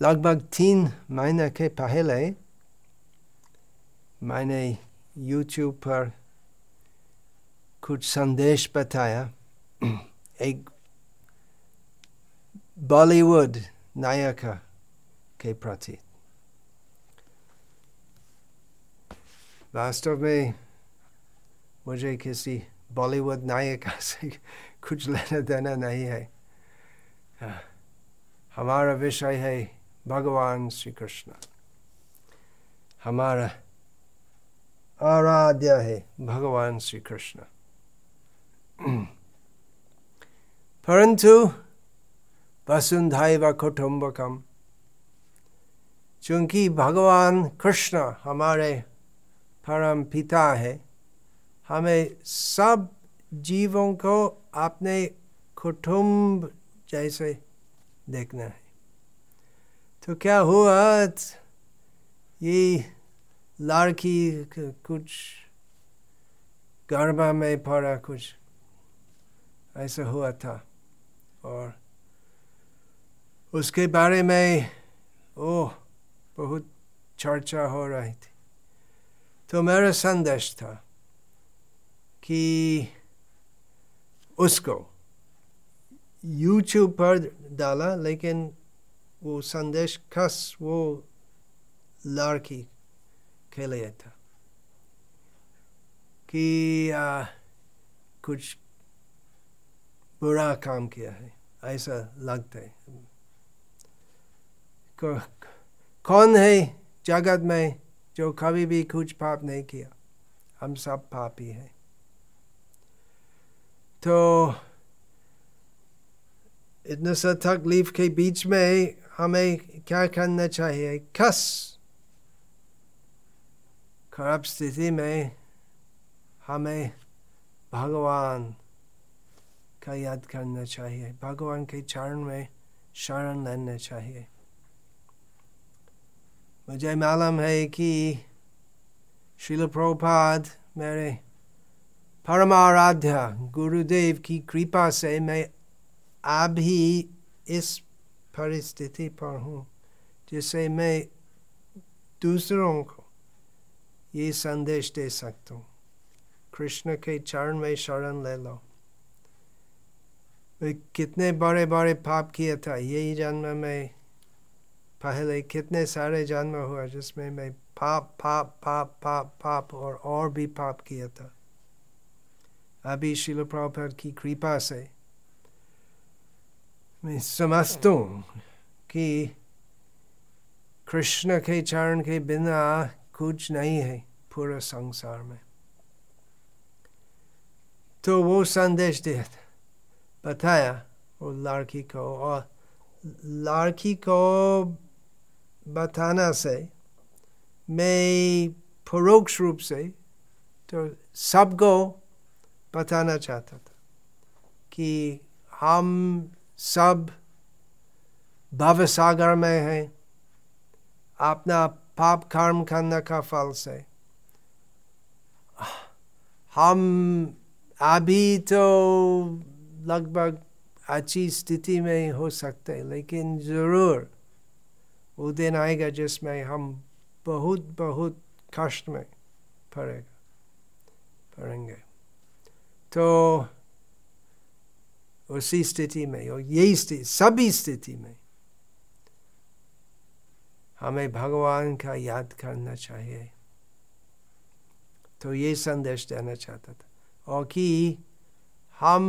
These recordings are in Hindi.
लगभग तीन महीने के पहले मैंने YouTube पर कुछ संदेश बताया एक बॉलीवुड नायक के प्रति वास्तव में मुझे किसी बॉलीवुड नायक से कुछ लेना देना नहीं है हमारा विषय है भगवान श्री कृष्ण हमारा आराध्य है। भगवान श्री कृष्ण परंतु वसुंधैव कुटुंबकम चूँकि भगवान कृष्ण हमारे परम पिता है हमें सब जीवों को अपने कुटुंब जैसे देखना है। तो क्या हुआ ये लड़की कुछ गरबा में पड़ा कुछ। ऐसा हुआ था। और उसके बारे में ओ बहुत चर्चा हो रही थी। तो मेरा संदेश था कि उसको यूट्यूब पर डाला, लेकिन वो संदेश खस वो लड़की के लिए था। कि आ, कुछ बुरा काम किया है ऐसा लगता है। कौन है जगत में जो कभी भी कुछ पाप नहीं किया? हम सब पापी हैं। तो इतना सा तकलीफ़ के बीच में हमें क्या करना चाहिए? कस। खराब स्थिति में हमें भगवान का याद करना चाहिए। भगवान के चरण में शरण लेना चाहिए। मुझे मालूम है कि शिल प्रभुपाद, मेरे परमाराध्या गुरुदेव की कृपा से मैं अभी इस परिस्थिति पर हूँ जिससे मैं दूसरों को ये संदेश दे सकता हूँ। कृष्ण के चरण में शरण ले लो। मैं कितने बड़े बड़े पाप किया था, यही जन्म में पहले कितने सारे जन्म हुआ जिसमें मैं पाप पाप पाप पाप पाप और और भी पाप किया था। अभी शिल की कृपा से मैं समझता हूँ कि कृष्ण के चरण के बिना कुछ नहीं है पूरे संसार में। तो वो संदेश दिया बताया वो लड़की को और लड़की को बताना से मैं परोक्ष रूप से तो सबको बताना चाहता था कि हम सब भव सागर में है। अपना पाप कर्म करने का फल से। हम अभी तो लगभग अच्छी स्थिति में हो सकते लेकिन ज़रूर वो दिन आएगा जिसमें हम बहुत बहुत कष्ट में पड़ेगा, पड़ेंगे। तो उसी स्थिति में, और यही स्थिति, सभी स्थिति में हमें भगवान का याद करना चाहिए। तो ये संदेश देना चाहता था, और कि हम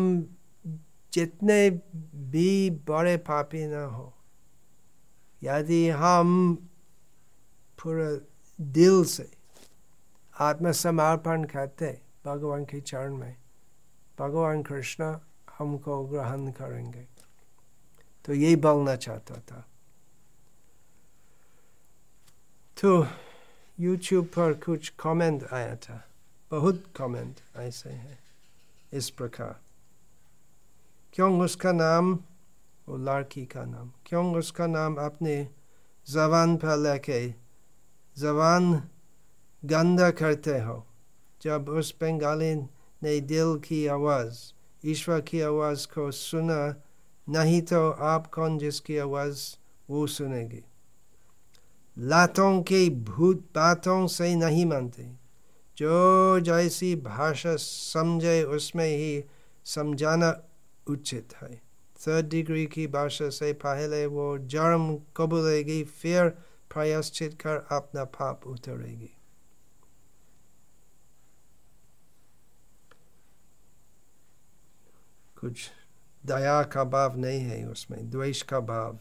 जितने भी बड़े पापी न हो, यदि हम पूरा दिल से आत्मसमर्पण करते भगवान के चरण में, भगवान कृष्ण हमको ग्रहण करेंगे। तो यही बोलना चाहता था। तो YouTube पर कुछ कमेंट आया था। बहुत कमेंट ऐसे हैं इस प्रकार। क्यों उसका नाम, वो लड़की का नाम, क्यों उसका नाम अपने जबान पर लेके, जबान गंदा करते हो? जब उस बंगाली ने दिल की आवाज़ ईश्वर की आवाज़ को सुना, नहीं तो आप कौन जिसकी आवाज़ वो सुनेगी। लातों के भूत बातों से नहीं मानते। जो जैसी भाषा समझे, उसमें ही समझाना उचित है। थर्ड डिग्री की भाषा से पहले वो जर्म कबूलेगी, फिर प्रायश्चित कर अपना पाप उतरेगी। कुछ दया का भाव नहीं है उसमें, द्वेष का भाव।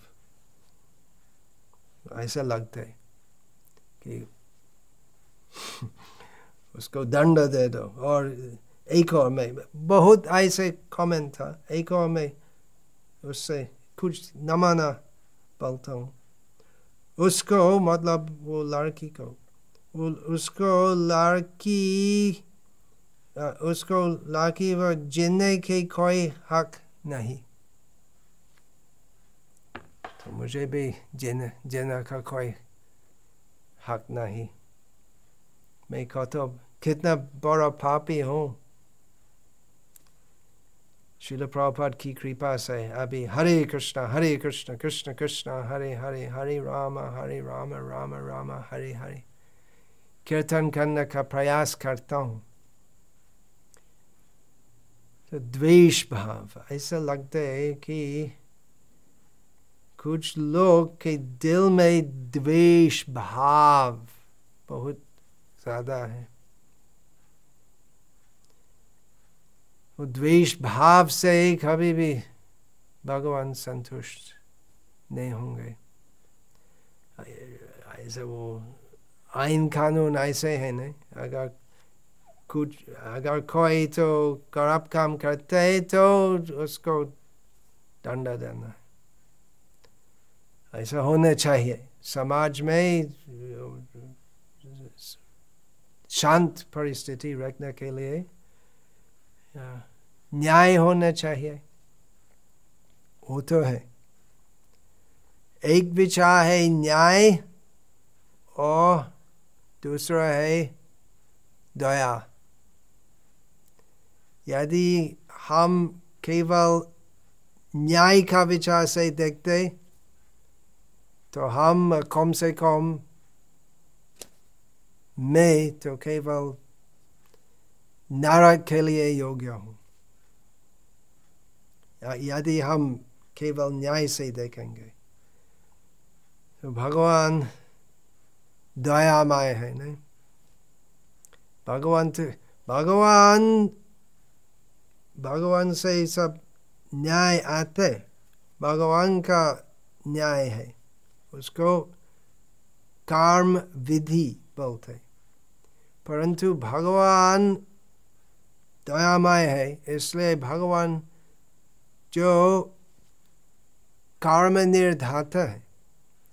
ऐसा लगता है कि उसको दंड दे दो। और एक और में, बहुत ऐसे कमेंट था, एक और में उससे कुछ न माना बोलता हूँ। उसको मतलब वो लड़की को उसको लड़की उसको लड़की वो जीने की कोई हक नहीं। तो मुझे भी जीने जीने का कोई हक नहीं। मैं कहता कितना बड़ा पापी हूँ। शिल प्रभुपाद की कृपा से अभी हरे कृष्ण हरे कृष्ण कृष्ण कृष्ण, हरे हरे हरे राम हरे राम राम राम, हरे हरे। कीर्तन करने का प्रयास करता हूँ। तो द्वेष भाव ऐसा लगता है कि कुछ लोग के दिल में द्वेष भाव बहुत ज़्यादा है। वो द्वेष भाव से कभी भी भगवान संतुष्ट नहीं होंगे। ऐसे वो आइन कानून ऐसे है नहीं अगर कुछ अगर कोई तो खराब काम करते है तो उसको दंडा देना ऐसा होना चाहिए समाज में शांत परिस्थिति रखने के लिए न्याय होना चाहिए वो तो है एक विचार है न्याय और दूसरा है दया यदि हम केवल न्याय का विचार से देखते तो हम कम से कम मैं तो केवल नरक के लिए योग्य हूँ। यदि हम केवल न्याय से देखेंगे तो भगवान दयामय है, नहीं? भगवान भगवान भगवान से सब न्याय आते भगवान का न्याय है। उसको कर्म विधि बोलते परंतु भगवान दयामय है, इसलिए भगवान जो कर्म निर्धाता है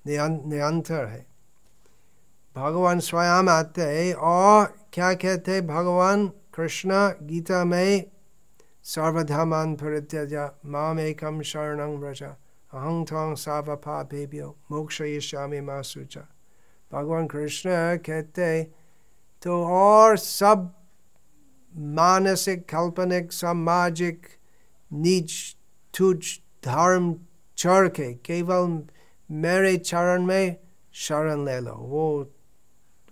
निरंतर है। भगवान स्वयं आते हैं और क्या कहते हैं? भगवान कृष्ण गीता में सर्वधमान परित्यज माम एकम शरण व्रज अहं थोंग सावपापेभ्यो मोक्षयिष्यामि मा सुचा भगवान कृष्ण कहते तो और सब मानसिक काल्पनिक सामाजिक नीच तुझ धर्म छोड़ के केवल मेरे चरण में शरण ले लो वो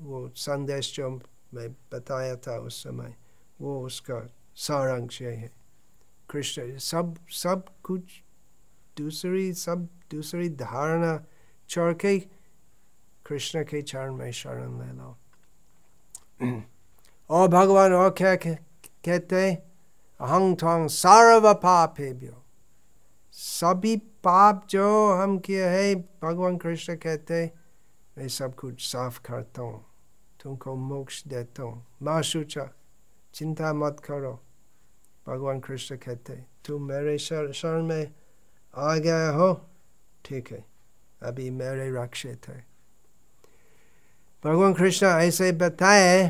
वो संदेश जो मैं बताया था उस समय वो उसका सारांश है कृष्ण सब सब कुछ दूसरी सब दूसरी धारणा छोड़ के कृष्ण के चरण में शरण ले लो और भगवान और क्या कहते अहंग थोंग सर्व पापेभ्यो सभी पाप जो हम किए है भगवान कृष्ण कहते मैं सब कुछ साफ़ करता हूँ तुमको मोक्ष देता हूँ माँ सूचा चिंता मत करो भगवान कृष्ण कहते तुम मेरे शरण में आ गए हो? ठीक है, अभी मेरे रक्षित है। भगवान कृष्ण ऐसे बताए,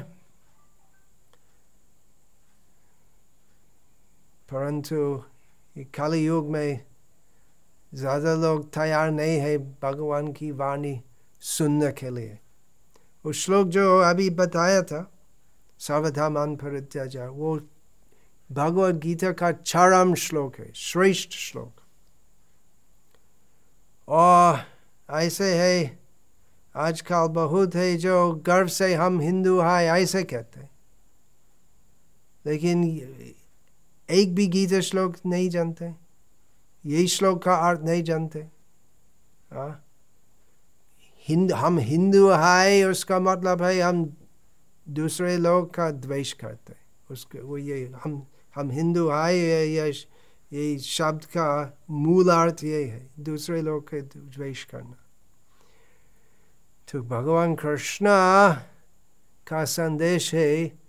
परंतु काली युग में ज़्यादा लोग तैयार नहीं है भगवान की वाणी सुनने के लिए। वो श्लोक जो अभी बताया था सावधामान परित्याजा वो भगवत गीता का चरम श्लोक है श्रेष्ठ श्लोक और ऐसे है आजकल बहुत है जो गर्व से हम हिंदू हैं ऐसे कहते हैं लेकिन एक भी गीता श्लोक नहीं जानते यही श्लोक का अर्थ नहीं जानते हिंद हम हिंदू है उसका मतलब है हम दूसरे लोग का द्वेष करते उसके वो ये हम हम हिंदू आए ये ये ये शब्द का मूल अर्थ ये है, दूसरे लोग के द्वेष करना। तो भगवान कृष्ण का संदेश है,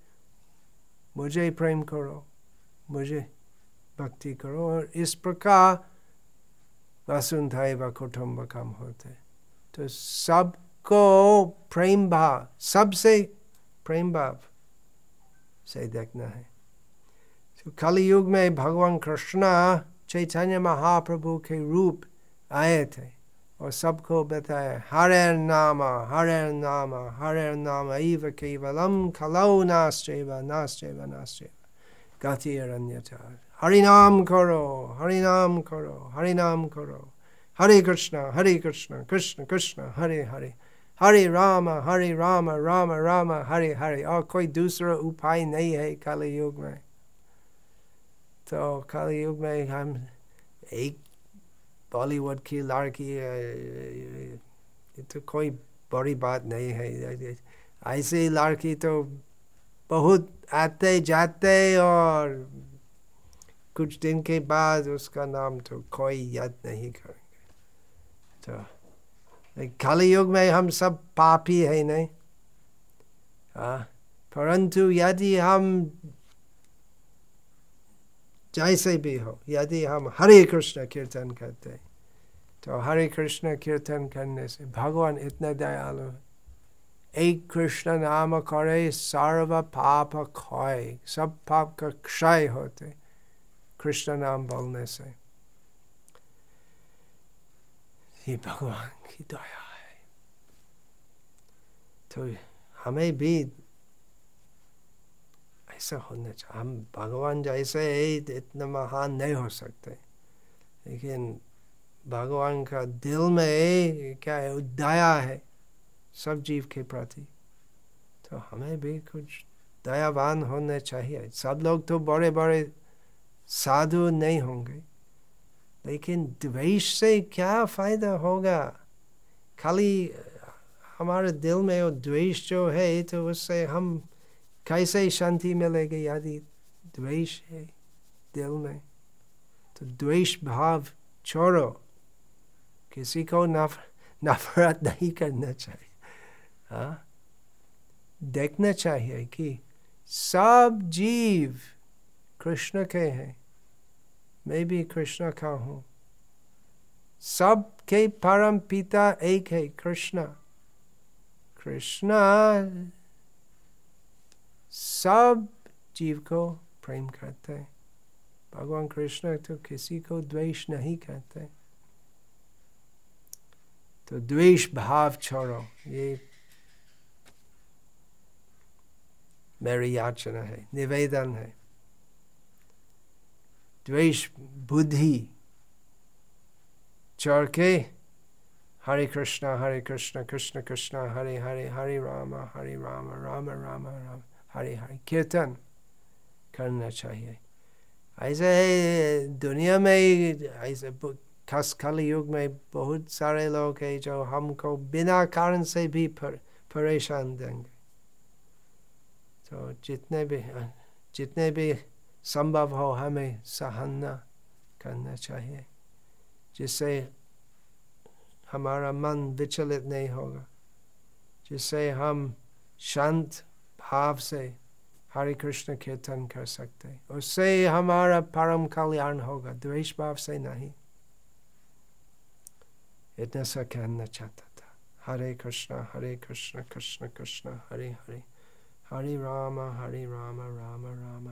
मुझे प्रेम करो, मुझे भक्ति करो, और इस प्रकार वसुंधैव कुटुम्बकम होते। तो सबको प्रेम भाव, सबसे प्रेम भाव से देखना है। तो कलि युग में भगवान कृष्ण चैतन्य महाप्रभु के रूप आए थे और सबको बताया, हरे नाम हरे नाम हरे नाम, इव केवलम खलौ नाश्चैव नाश्चैव नाश्चैव गति अरण्यता हरिनाम करो हरिनाम करो हरिनाम करो। हरे कृष्ण हरे कृष्ण कृष्ण कृष्ण, हरे हरे। हरे राम हरे राम राम राम, हरे हरे। और कोई दूसरा उपाय नहीं है कलयुग में। तो कल युग में हम एक बॉलीवुड की लड़की तो कोई बड़ी बात नहीं है। ऐसी लड़की तो बहुत आते जाते और कुछ दिन के बाद उसका नाम तो कोई याद नहीं करेंगे। तो खाली युग में हम सब पापी है, नहीं? हाँ परंतु यदि हम जैसे भी हो, यदि हम हरे कृष्ण कीर्तन करते तो हरे कृष्ण कीर्तन करने से भगवान इतना दयालु है। एक कृष्ण नाम करे, सर्व पाप क्षय सब पाप का क्षय होते, कृष्ण नाम बोलने से। ये भगवान की दया है। तो हमें भी ऐसा होना चाहिए। हम भगवान जैसे इतना महान नहीं हो सकते। लेकिन भगवान का दिल में क्या है? दया है सब जीव के प्रति। तो हमें भी कुछ दयावान होने चाहिए। सब लोग तो बड़े बड़े साधु नहीं होंगे। लेकिन द्वेष से क्या फ़ायदा होगा? खाली हमारे दिल में वो द्वेष जो है तो उससे हम कैसे शांति मिलेगी यदि द्वेष है दिल में तो द्वेष भाव छोड़ो किसी को नफ नफरत नहीं करना चाहिए हाँ देखना चाहिए कि सब जीव कृष्ण के हैं मैं भी कृष्ण का हूँ सब के परम पिता एक है कृष्ण कृष्ण सब जीव को प्रेम करते हैं। भगवान कृष्ण तो किसी को द्वेष नहीं करते तो द्वेष भाव छोड़ो, ये मेरी याचना है, निवेदन है। द्वेष, बुद्धि चढ़ के हरे कृष्णा, हरे कृष्ण कृष्ण कृष्ण, हरे हरे हरे राम हरे राम राम राम राम। हरे हरे कीर्तन करना चाहिए ऐसे दुनिया में ऐसे खास खाली युग में बहुत सारे लोग हैं जो हमको बिना कारण से भी पर, परेशान देंगे। तो जितने भी जितने भी संभव हो हमें सहना करना चाहिए जिससे हमारा मन विचलित नहीं होगा जिससे हम शांत भाव से हरे कृष्ण कीर्तन कर सकते उससे हमारा परम कल्याण होगा द्वेष भाव से नहीं इतना सा कहना चाहता था हरे कृष्ण हरे कृष्ण कृष्ण कृष्ण हरे हरे हरे राम हरे राम राम राम